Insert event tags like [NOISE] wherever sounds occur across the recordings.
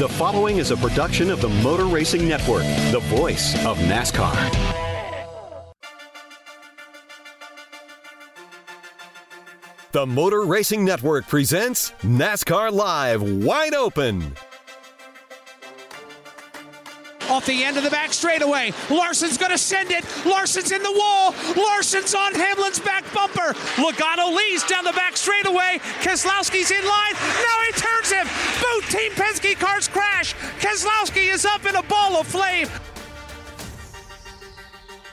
The following is a production of the Motor Racing Network, the voice of NASCAR. The Motor Racing Network presents NASCAR Live Wide Open. Off the end of the back straightaway. Larson's going to send it. Larson's in the wall. Larson's on Hamlin's back bumper. Logano leads down the back straightaway. Keselowski's in line. Now he turns him. Team Penske cars crash. Keselowski is up in a ball of flame.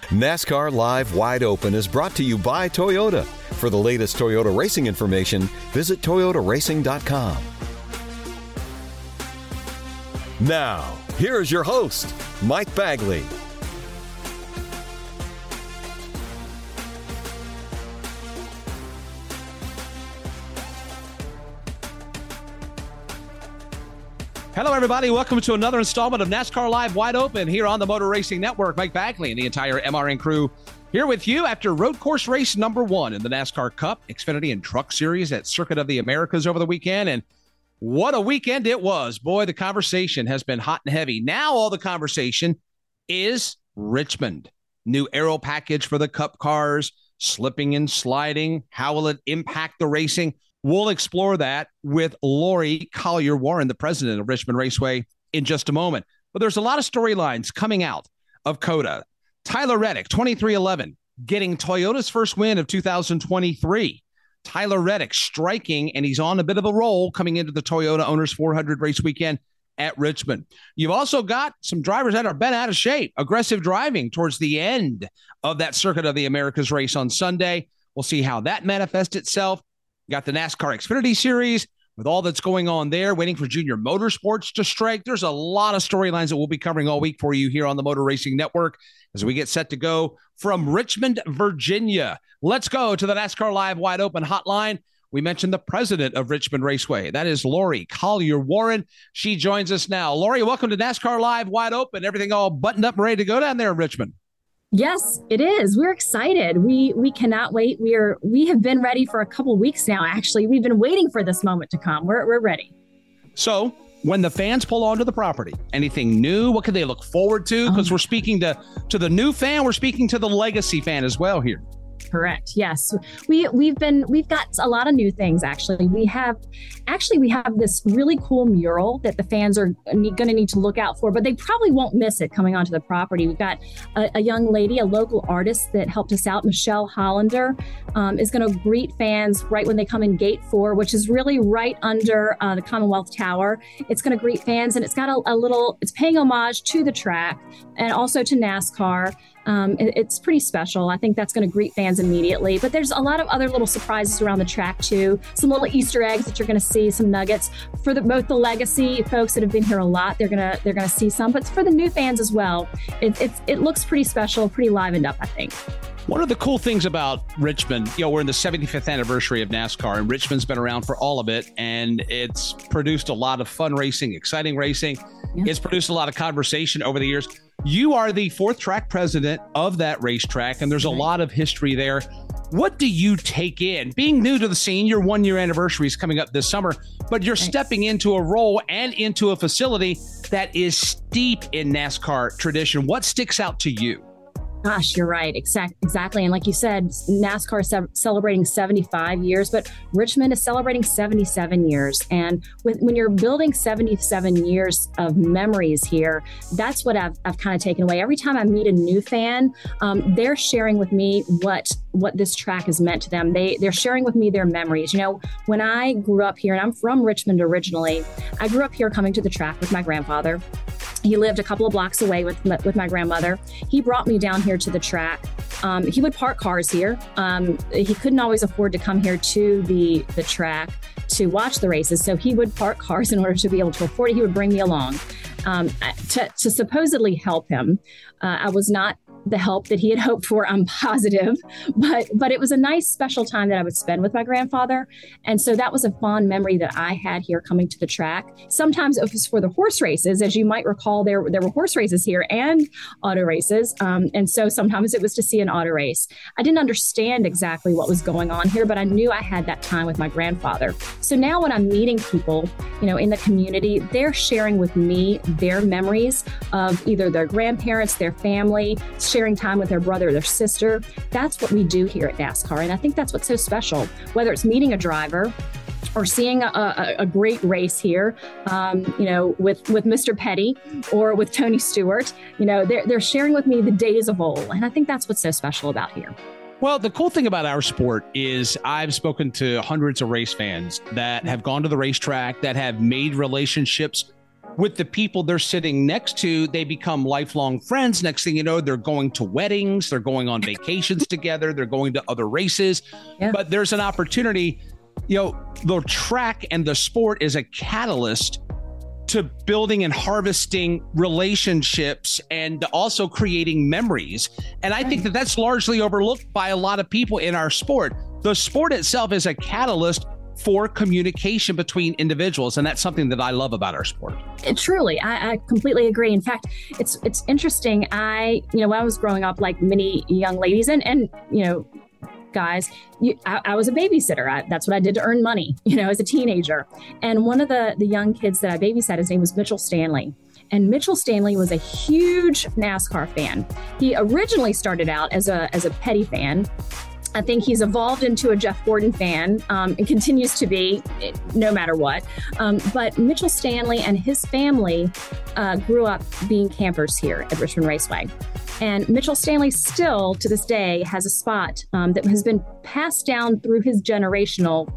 NASCAR Live Wide Open is brought to you by Toyota. For the latest Toyota racing information, visit toyotaracing.com. Now, here is your host, Mike Bagley. Hello, everybody. Welcome to another installment of NASCAR Live Wide Open here on the Motor Racing Network. Mike Bagley and the entire MRN crew here with you after road course race number one in the NASCAR Cup, Xfinity, and Truck Series at Circuit of the Americas over the weekend. And what a weekend it was. Boy, the conversation has been hot and heavy. Now, all the conversation is Richmond. New aero package for the Cup cars, slipping and sliding. How will it impact the racing? We'll explore that with Lori Collier Waran, the president of Richmond Raceway, in just a moment. But there's a lot of storylines coming out of COTA. Tyler Reddick, 2311, getting Toyota's first win of 2023. Tyler Reddick striking, and he's on a bit of a roll coming into the Toyota Owners 400 race weekend at Richmond. You've also got some drivers that are bent out of shape, aggressive driving towards the end of that Circuit of the Americas race on Sunday. We'll see how that manifests itself. You got the NASCAR Xfinity Series with all that's going on there, waiting for Junior Motorsports to strike. There's a lot of storylines that we'll be covering all week for you here on the Motor Racing Network as we get set to go from Richmond, Virginia. Let's go to the NASCAR Live Wide Open hotline. We mentioned the president of Richmond Raceway. That is Lori Collier Waran. She joins us now. Lori, welcome to NASCAR Live Wide Open. Everything all buttoned up and ready to go down there in Richmond. Yes, it is. We're excited. We we cannot wait. We are we have been ready for a couple weeks now. Actually, we've been waiting for this moment to come. We're we're ready. So, when the fans pull onto the property, anything new? What can they look forward to? Because Um, we're speaking to to the new fan. We're speaking to the legacy fan as well here. Correct. Yes, we we've been we've got a lot of new things. Actually, we have actually we have this really cool mural that the fans are going to need to look out for, but they probably won't miss it coming onto the property. We've got a, a young lady, a local artist that helped us out, Michelle Hollander, um, is going to greet fans right when they come in Gate Four, which is really right under uh, the Commonwealth Tower. It's going to greet fans, and it's got a, a little. It's paying homage to the track and also to NASCAR. Um, it, it's pretty special. I think that's going to greet fans immediately. But there's a lot of other little surprises around the track too. Some little Easter eggs that you're going to see, some nuggets for the, both the legacy folks that have been here a lot. They're gonna they're gonna see some, but for the new fans as well. It, it's it looks pretty special, pretty livened up. I think. One of the cool things about Richmond, you know, we're in the 75th anniversary of NASCAR, and Richmond's been around for all of it, and it's produced a lot of fun racing, exciting racing. Yeah. It's produced a lot of conversation over the years. You are the fourth track president of that racetrack, and there's a mm-hmm. lot of history there. What do you take in? Being new to the scene, your one year anniversary is coming up this summer, but you're stepping into a role and into a facility that is steep in NASCAR tradition. What sticks out to you? Gosh, you're right. Exact, exactly. And like you said, NASCAR ce- celebrating 75 years, but Richmond is celebrating 77 years. And with, when you're building 77 years of memories here, that's what I've, I've kind of taken away. Every time I meet a new fan, um, they're sharing with me what what this track has meant to them. They they're sharing with me their memories. You know, when I grew up here, and I'm from Richmond originally, I grew up here coming to the track with my grandfather. He lived a couple of blocks away with with my grandmother. He brought me down here to the track. Um, he would park cars here. Um, he couldn't always afford to come here to the the track to watch the races, so he would park cars in order to be able to afford it. He would bring me along um, to, to supposedly help him. Uh, I was not the help that he had [LAUGHS] hoped for i'm positive. But but it was a nice special time that i would spend with my grandfather. And so that was a fond memory that i had here coming to the track. Sometimes it was for the horse races. As you might recall there there were horse races here and auto races. Um, and so sometimes it was to see an auto race. I didn't understand exactly what was going on here but i knew i had that time with my grandfather. So now when i'm meeting people you know in the community they're sharing with me their memories of either their grandparents their family sharing time with their brother or their sister. That's what we do here at NASCAR. And I think that's what's so special, whether it's meeting a driver or seeing a, a, a great race here, um, you know, with, with Mr. Petty or with Tony Stewart, you know, they're, they're sharing with me the days of old. And I think that's what's so special about here. Well, the cool thing about our sport is I've spoken to hundreds of race fans that have gone to the racetrack, that have made relationships with the people they're sitting next to, they become lifelong friends. Next thing you know, they're going to weddings, they're going on vacations together, they're going to other races. Yeah. But there's an opportunity, you know, the track and the sport is a catalyst to building and harvesting relationships and also creating memories. And I think that that's largely overlooked by a lot of people in our sport. The sport itself is a catalyst for communication between individuals and that's something that i love about our sport. It, truly I, I, completely agree. In fact it's it's interesting. I you know when i was growing up like many young ladies and and you know guys you, I, I, was a babysitter. I, that's what i did to earn money [LAUGHS] you know as a teenager. And one of the the young kids that i babysat his name was mitchell stanley. And Mitchell Stanley was a huge NASCAR fan. He originally started out as a as a petty fan, I think he's evolved into a Jeff Gordon fan um, and continues to be no matter what. Um, but Mitchell Stanley and his family uh, grew up being campers here at Richmond Raceway. And Mitchell Stanley still, to this day, has a spot um, that has been passed down through his generational,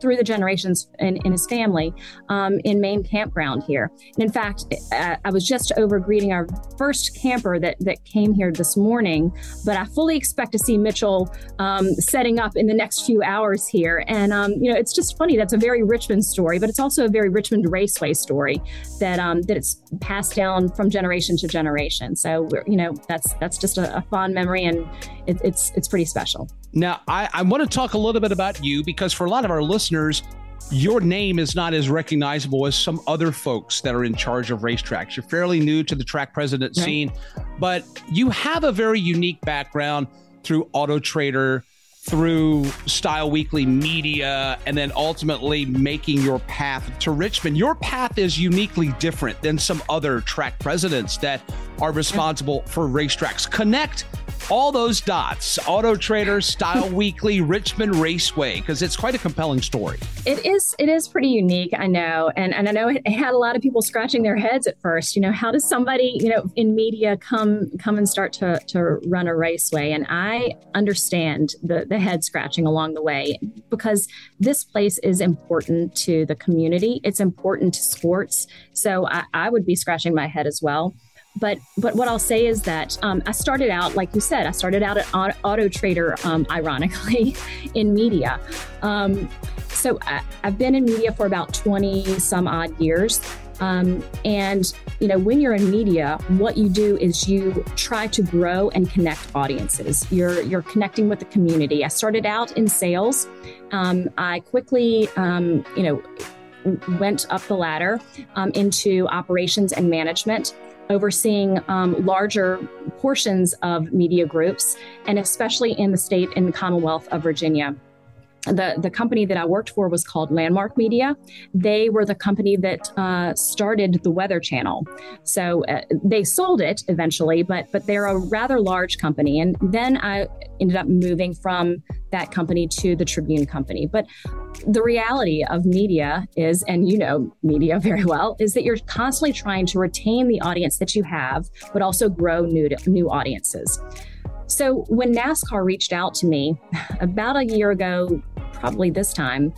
through the generations in, in his family um, in Main Campground here. And in fact, uh, I was just over greeting our first camper that, that came here this morning, but I fully expect to see Mitchell um, setting up in the next few hours here. And, um, you know, it's just funny. That's a very Richmond story, but it's also a very Richmond Raceway story that, um, that it's passed down from generation to generation. So, you know, that's that's that's just a, a fond memory, and it, it's it's pretty special. Now, I, I want to talk a little bit about you because for a lot of our listeners, your name is not as recognizable as some other folks that are in charge of racetracks. You're fairly new to the track president right. scene, but you have a very unique background through Auto Trader, through Style Weekly Media, and then ultimately making your path to Richmond. Your path is uniquely different than some other track presidents that are responsible for racetracks. Connect all those dots auto trader style weekly richmond raceway because it's quite a compelling story. It is it is pretty unique i know and and i know it had a lot of people scratching their heads at first you know how does somebody you know in media come come and start to to run a raceway? And i understand the the head scratching along the way because this place is important to the community. It's important to sports. So i, I would be scratching my head as well but but what I'll say is that um, I started out, like you said, I started out at Auto Trader, um, ironically, [LAUGHS] in media. Um, so I, have been in media for about twenty some odd years. Um, and you know, when you're in media, what you do is you try to grow and connect audiences. You're you're connecting with the community. I started out in sales. Um, I quickly, um, you know went up the ladder um, into operations and management overseeing um, larger portions of media groups, and especially in the state and the Commonwealth of Virginia the, the company that I worked for was called Landmark Media. They were the company that uh, started the Weather Channel. So uh, they sold it eventually, but but they're a rather large company. And then I ended up moving from that company to the Tribune Company. But the reality of media is, and you know media [LAUGHS] very well, is that you're constantly trying to retain the audience that you have, but also grow new new audiences. So when NASCAR reached out to me about a year ago, probably this time,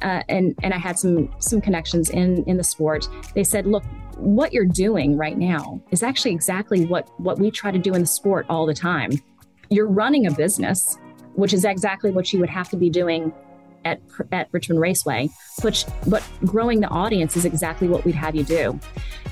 uh, and and I had some some connections in in the sport. They said, look, what you're doing right now is actually exactly what what we try to do in the sport all the time. You're running a business, which is exactly what you would have to be doing at at Richmond Raceway. But but growing the audience is exactly what we'd have you do.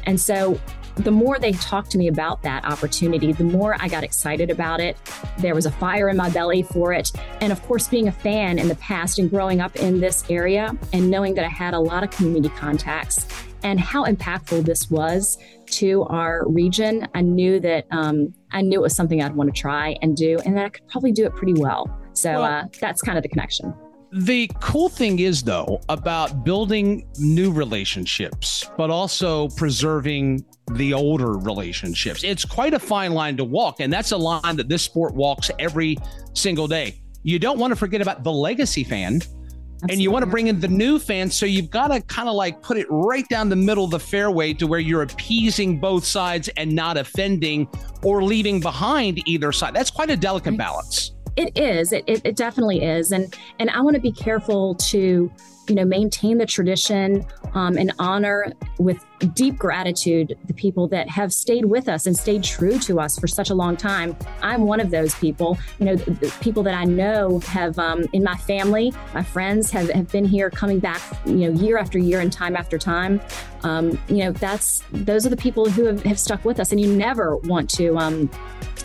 And so the more they talked to me about that opportunity, the more I got excited about it. There was a fire in my belly for it. And of course, being a fan in the past and growing up in this area and knowing that I had a lot of community contacts and how impactful this was to our region, I knew that um, I knew it was something I'd want to try and do, and that I could probably do it pretty well. So well, uh, that's kind of the connection. The cool thing is, though, about building new relationships, but also preserving the older relationships. It's quite a fine line to walk. And that's a line that this sport walks every single day. You don't want to forget about the legacy fan. Absolutely. And you want to bring in the new fans. So you've got to kind of like put it right down the middle of the fairway to where you're appeasing both sides and not offending or leaving behind either side. That's quite a delicate balance. It is. It, it, it definitely is. And and I want to be careful to you know maintain the tradition um, and honor with deep gratitude the people that have stayed with us and stayed true to us for such a long time. I'm one of those people. You know people that i know have um, in my family my friends have, have been here coming back you know year after year and time after time. Um, you know that's those are the people who have, have stuck with us and you never want to um,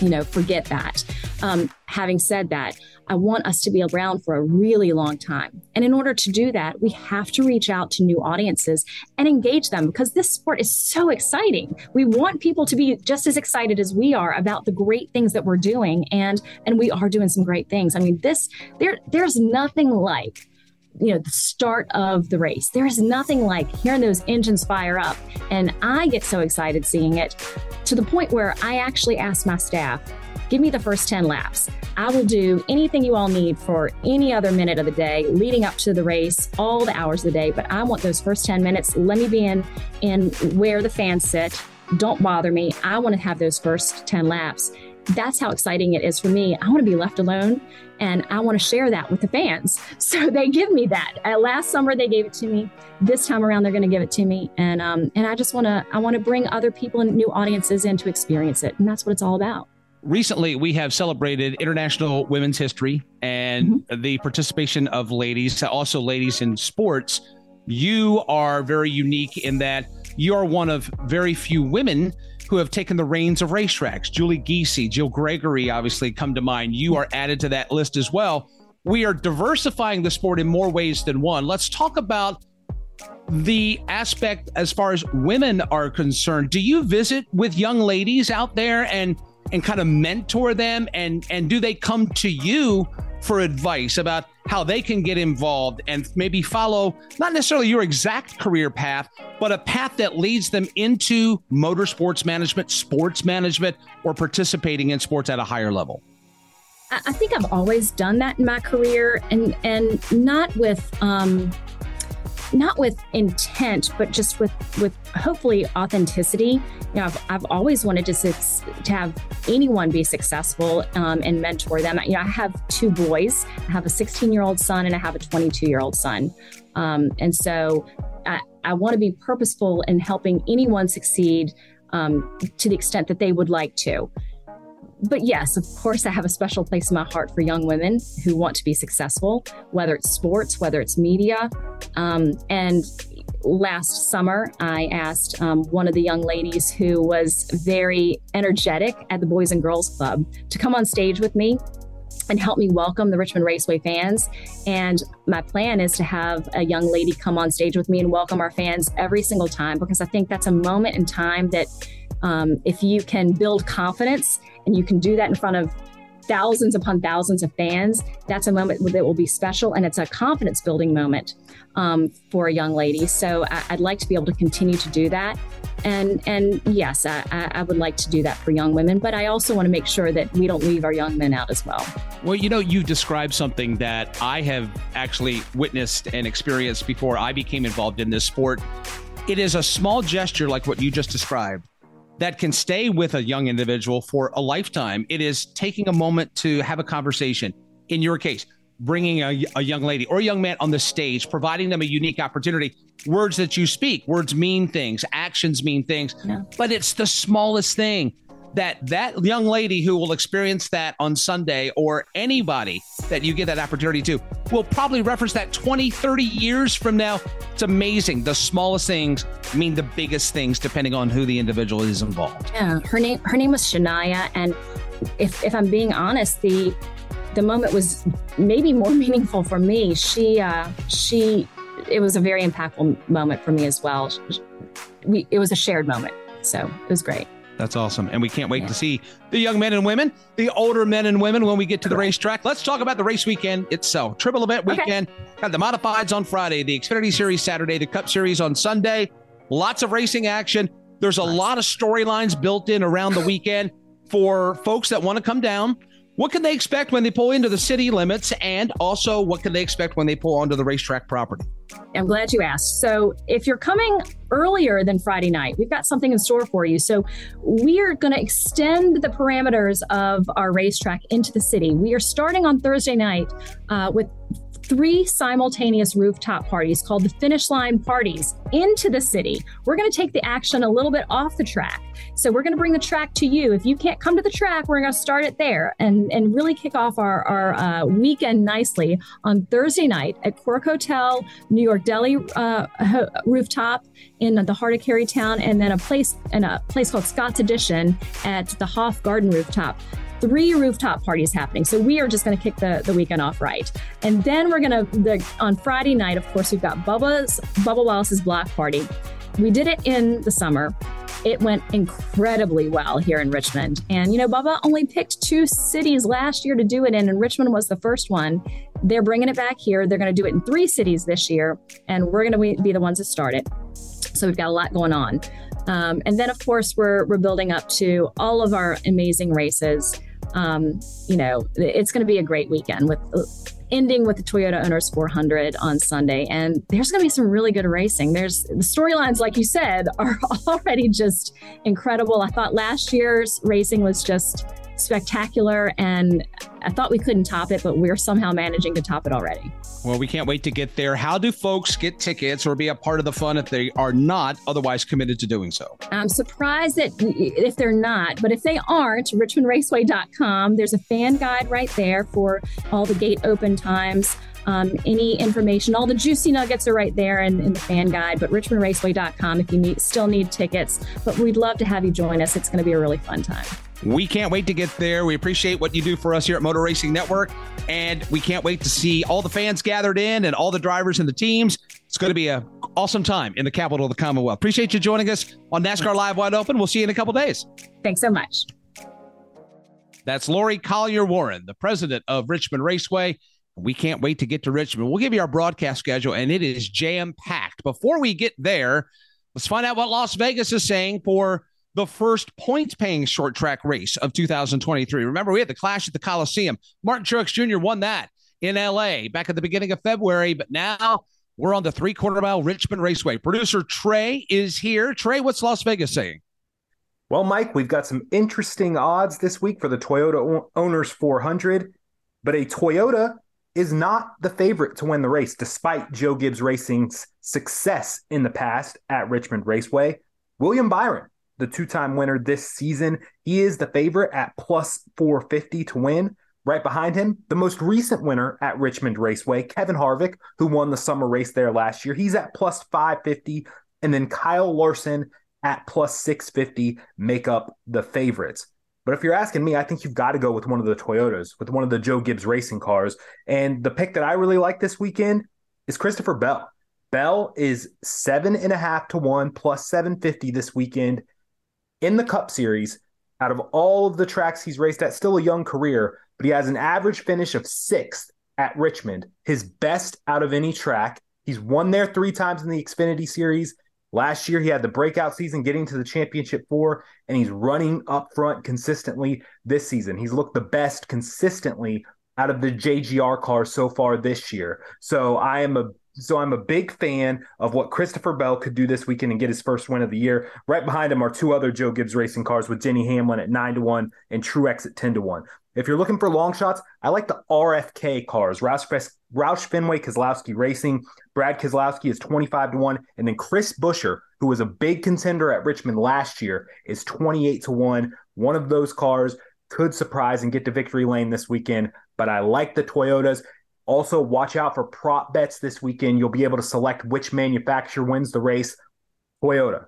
you know forget that. Um, having said that I want us to be around for a really long time. And in order to do that, we have to reach out to new audiences and engage them because this sport is so exciting. We want people to be just as excited as we are about the great things that we're doing and and we are doing some great things. I mean, this there there's nothing like you know the start of the race there is nothing like hearing those engines fire up and i get so excited seeing it to the point where i actually ask my staff Give me the first 10 laps. I will do anything you all need for any other minute of the day leading up to the race, all the hours of the day. But I want those first 10 minutes. Let me be in, in where the fans sit. Don't bother me. I want to have those first 10 laps. That's how exciting it is for me. I want to be left alone and I want to share that with the fans. [LAUGHS] So they give me that. Uh, last summer they gave it to me. This time around they're going to give it to me, and um, and I just want to I want to bring other people and new audiences in to experience it, and that's what it's all about recently we have celebrated International Women's History and mm-hmm. the participation of ladies, also ladies in sports. You are very unique in that you are one of very few women who have taken the reins of racetracks. Julie Giese, Jill Gregory, obviously come to mind. You are added to that list as well. We are diversifying the sport in more ways than one. Let's talk about the aspect as far as women are concerned. Do you visit with young ladies out there and and kind of mentor them and and do they come to you for advice about how they can get involved and maybe follow not necessarily your exact career path, but a path that leads them into motorsports management, sports management, or participating in sports at a higher level? I think I've always done that in my career, and and not with um, not with intent, but just with with hopefully authenticity. You know, I've, I've always wanted to to have anyone be successful um, and mentor them. You know, I have two boys. I have a 16 year old son and I have a 22 year old son, um, and so I, I want to be purposeful in helping anyone succeed um, to the extent that they would like to but yes, of course, I have a special place in my heart for young women who want to be successful, whether it's sports, whether it's media. Um, and last summer, I asked um, one of the young ladies who was very energetic at the Boys and Girls Club to come on stage with me and help me welcome the Richmond Raceway fans. And my plan is to have a young lady come on stage with me and welcome our fans every single time because I think that's a moment in time that um, if you can build confidence and you can do that in front of thousands upon thousands of fans, that's a moment that will be special and it's a confidence building moment um, for a young lady. So I, would like to be able to continue to do that. And, and yes, I, I would like to do that for young women, but I also want to make sure that we don't leave our young men out as well. Well, you know, you described something that I have actually witnessed and experienced before I became involved in this sport. It is a small gesture like what you just described that can stay with a young individual for a lifetime. It is taking a moment to have a conversation. In your case, bringing a, a, young lady or a young man on the stage, providing them a unique opportunity. Words that you speak, words mean things, actions mean things, yeah. but it's the smallest thing that that young lady who will experience that on Sunday or anybody that you get that opportunity to will probably reference that 20, 30 years from now. It's amazing. The smallest things mean the biggest things depending on who the individual is involved. Yeah. Her name her name was Shania and if if I'm being honest, the the moment was maybe more [LAUGHS] meaningful for me. She uh she it was a very impactful moment for me as well. We it was a shared moment. So it was great. That's awesome. And we can't wait yeah. to see the young men and women, the older men and women when we get to the racetrack. Let's talk about the race weekend itself. Triple event weekend. Okay. Got the modifieds on Friday, the Xfinity Series Saturday, the Cup Series on Sunday. Lots of racing action. There's a nice. lot of storylines built in around the weekend for folks that want to come down. What can they expect when they pull into the city limits? And also, what can they expect when they pull onto the racetrack property? I'm glad you asked. So, if you're coming earlier than Friday night, we've got something in store for you. So, we are going to extend the parameters of our racetrack into the city. We are starting on Thursday night uh, with three simultaneous rooftop parties called the Finish Line Parties into the city. We're going to take the action a little bit off the track. So we're going to bring the track to you. If you can't come to the track, we're going to start it there and, and really kick off our, our uh, weekend nicely on Thursday night at Quirk Hotel, New York Deli uh, rooftop in the heart of Carytown, and then a place in a place called Scott's Addition at the Hof Garden rooftop three rooftop parties happening. So we are just going to kick the, the weekend off right. And then we're going to, the, on Friday night, of course, we've got Bubba's, Bubba Wallace's block party. We did it in the summer. It went incredibly well here in Richmond. And, you know, Bubba only picked two cities last year to do it in, and Richmond was the first one. They're bringing it back here. They're going to do it in three cities this year, and we're going to be the ones that start it. So we've got a lot going on. Um, and then, of course, we're, we're building up to all of our amazing races. Um, you know, it's going to be a great weekend with ending with the Toyota Owners 400 on Sunday. And there's going to be some really good racing. There's the storylines, like you said, [LAUGHS] are already just incredible. I thought last year's racing was just spectacular. And I thought we couldn't top it, but we're somehow managing to top it already. Well, we can't wait to get there. How do folks get tickets or be a part of the fun if they are not otherwise committed to doing so? I'm surprised that if they're not, but if they aren't, richmondraceway.com, there's a fan guide right there for all the gate open times. Um, any information, all the juicy nuggets are right there in, in the fan guide, but richmondraceway.com if you need, still need tickets. But we'd love to have you join us. It's going to be a really fun time. We can't wait to get there. We appreciate what you do for us here at Motor Racing Network. And we can't wait to see all the fans gathered in and all the drivers and the teams. It's going to be an awesome time in the capital of the Commonwealth. Appreciate you joining us on NASCAR Live Wide Open. We'll see you in a couple days. Thanks so much. That's Lori Collier Waran, the president of Richmond Raceway. We can't wait to get to Richmond. We'll give you our broadcast schedule, and it is jam packed. Before we get there, let's find out what Las Vegas is saying for the first point paying short track race of 2023. Remember, we had the clash at the Coliseum. Martin Truex Jr. won that in LA back at the beginning of February, but now we're on the three quarter mile Richmond Raceway. Producer Trey is here. Trey, what's Las Vegas saying? Well, Mike, we've got some interesting odds this week for the Toyota Owners 400, but a Toyota is not the favorite to win the race, despite Joe Gibbs Racing's success in the past at Richmond Raceway. William Byron, the two time winner this season, he is the favorite at plus 450 to win. Right behind him, the most recent winner at Richmond Raceway, Kevin Harvick, who won the summer race there last year. He's at plus 550. And then Kyle Larson at plus 650 make up the favorites. But if you're asking me, I think you've got to go with one of the Toyotas, with one of the Joe Gibbs racing cars. And the pick that I really like this weekend is Christopher Bell. Bell is seven and a half to one plus 750 this weekend in the Cup Series. Out of all of the tracks he's raced at, still a young career, but he has an average finish of sixth at Richmond, his best out of any track. He's won there three times in the Xfinity Series. Last year, he had the breakout season getting to the championship four, and he's running up front consistently this season. He's looked the best consistently out of the JGR cars so far this year. So I am a so I'm a big fan of what Christopher Bell could do this weekend and get his first win of the year. Right behind him are two other Joe Gibbs racing cars with Denny Hamlin at nine to one and Truex at ten to one. If you're looking for long shots, I like the RFK cars. Roush, Roush Fenway Keselowski Racing. Brad Keselowski is 25 to 1. And then Chris Buescher, who was a big contender at Richmond last year, is 28 to 1. One of those cars could surprise and get to victory lane this weekend. But I like the Toyotas. Also, watch out for prop bets this weekend. You'll be able to select which manufacturer wins the race. Toyota,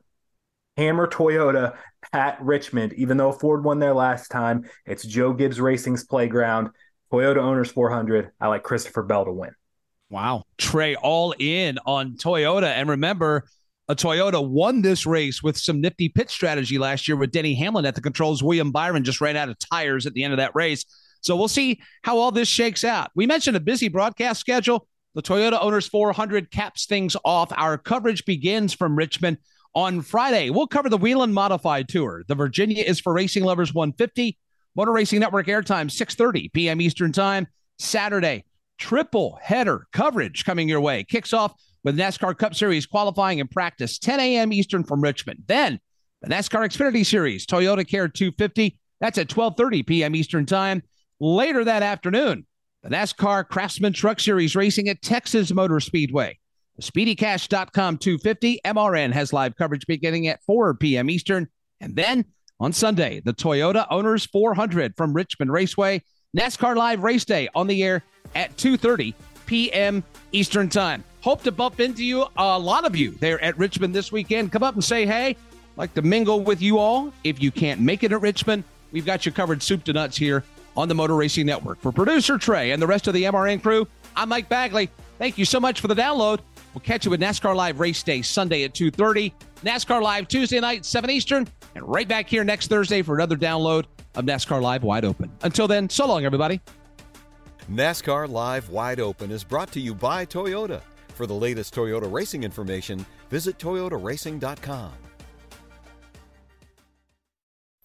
Hammer Toyota at Richmond, even though Ford won there last time. It's Joe Gibbs Racing's playground. Toyota Owners 400. I like Christopher Bell to win. Wow. Trey all in on Toyota. And remember, a Toyota won this race with some nifty pit strategy last year with Denny Hamlin at the controls. William Byron just ran out of tires at the end of that race. So we'll see how all this shakes out. We mentioned a busy broadcast schedule. The Toyota Owners 400 caps things off. Our coverage begins from Richmond on Friday, we'll cover the Whelen Modified Tour. The Virginia is for Racing Lovers 150. Motor Racing Network airtime 6:30 p.m. Eastern Time. Saturday, triple header coverage coming your way. Kicks off with NASCAR Cup Series qualifying and practice 10 a.m. Eastern from Richmond. Then the NASCAR Xfinity Series Toyota Care 250. That's at 12:30 p.m. Eastern Time. Later that afternoon, the NASCAR Craftsman Truck Series racing at Texas Motor Speedway. SpeedyCash.com 250. MRN has live coverage beginning at 4 p.m. Eastern. And then on Sunday, the Toyota Owners 400 from Richmond Raceway. NASCAR Live Race Day on the air at 2.30 p.m. Eastern Time. Hope to bump into you, a lot of you there at Richmond this weekend. Come up and say hey. Like to mingle with you all. If you can't make it at Richmond, we've got you covered soup to nuts here on the Motor Racing Network. For producer Trey and the rest of the MRN crew, I'm Mike Bagley. Thank you so much for the download. We'll catch you with NASCAR Live Race Day Sunday at 2.30, NASCAR Live Tuesday night, 7 Eastern, and right back here next Thursday for another download of NASCAR Live Wide Open. Until then, so long, everybody. NASCAR Live Wide Open is brought to you by Toyota. For the latest Toyota racing information, visit toyotaracing.com.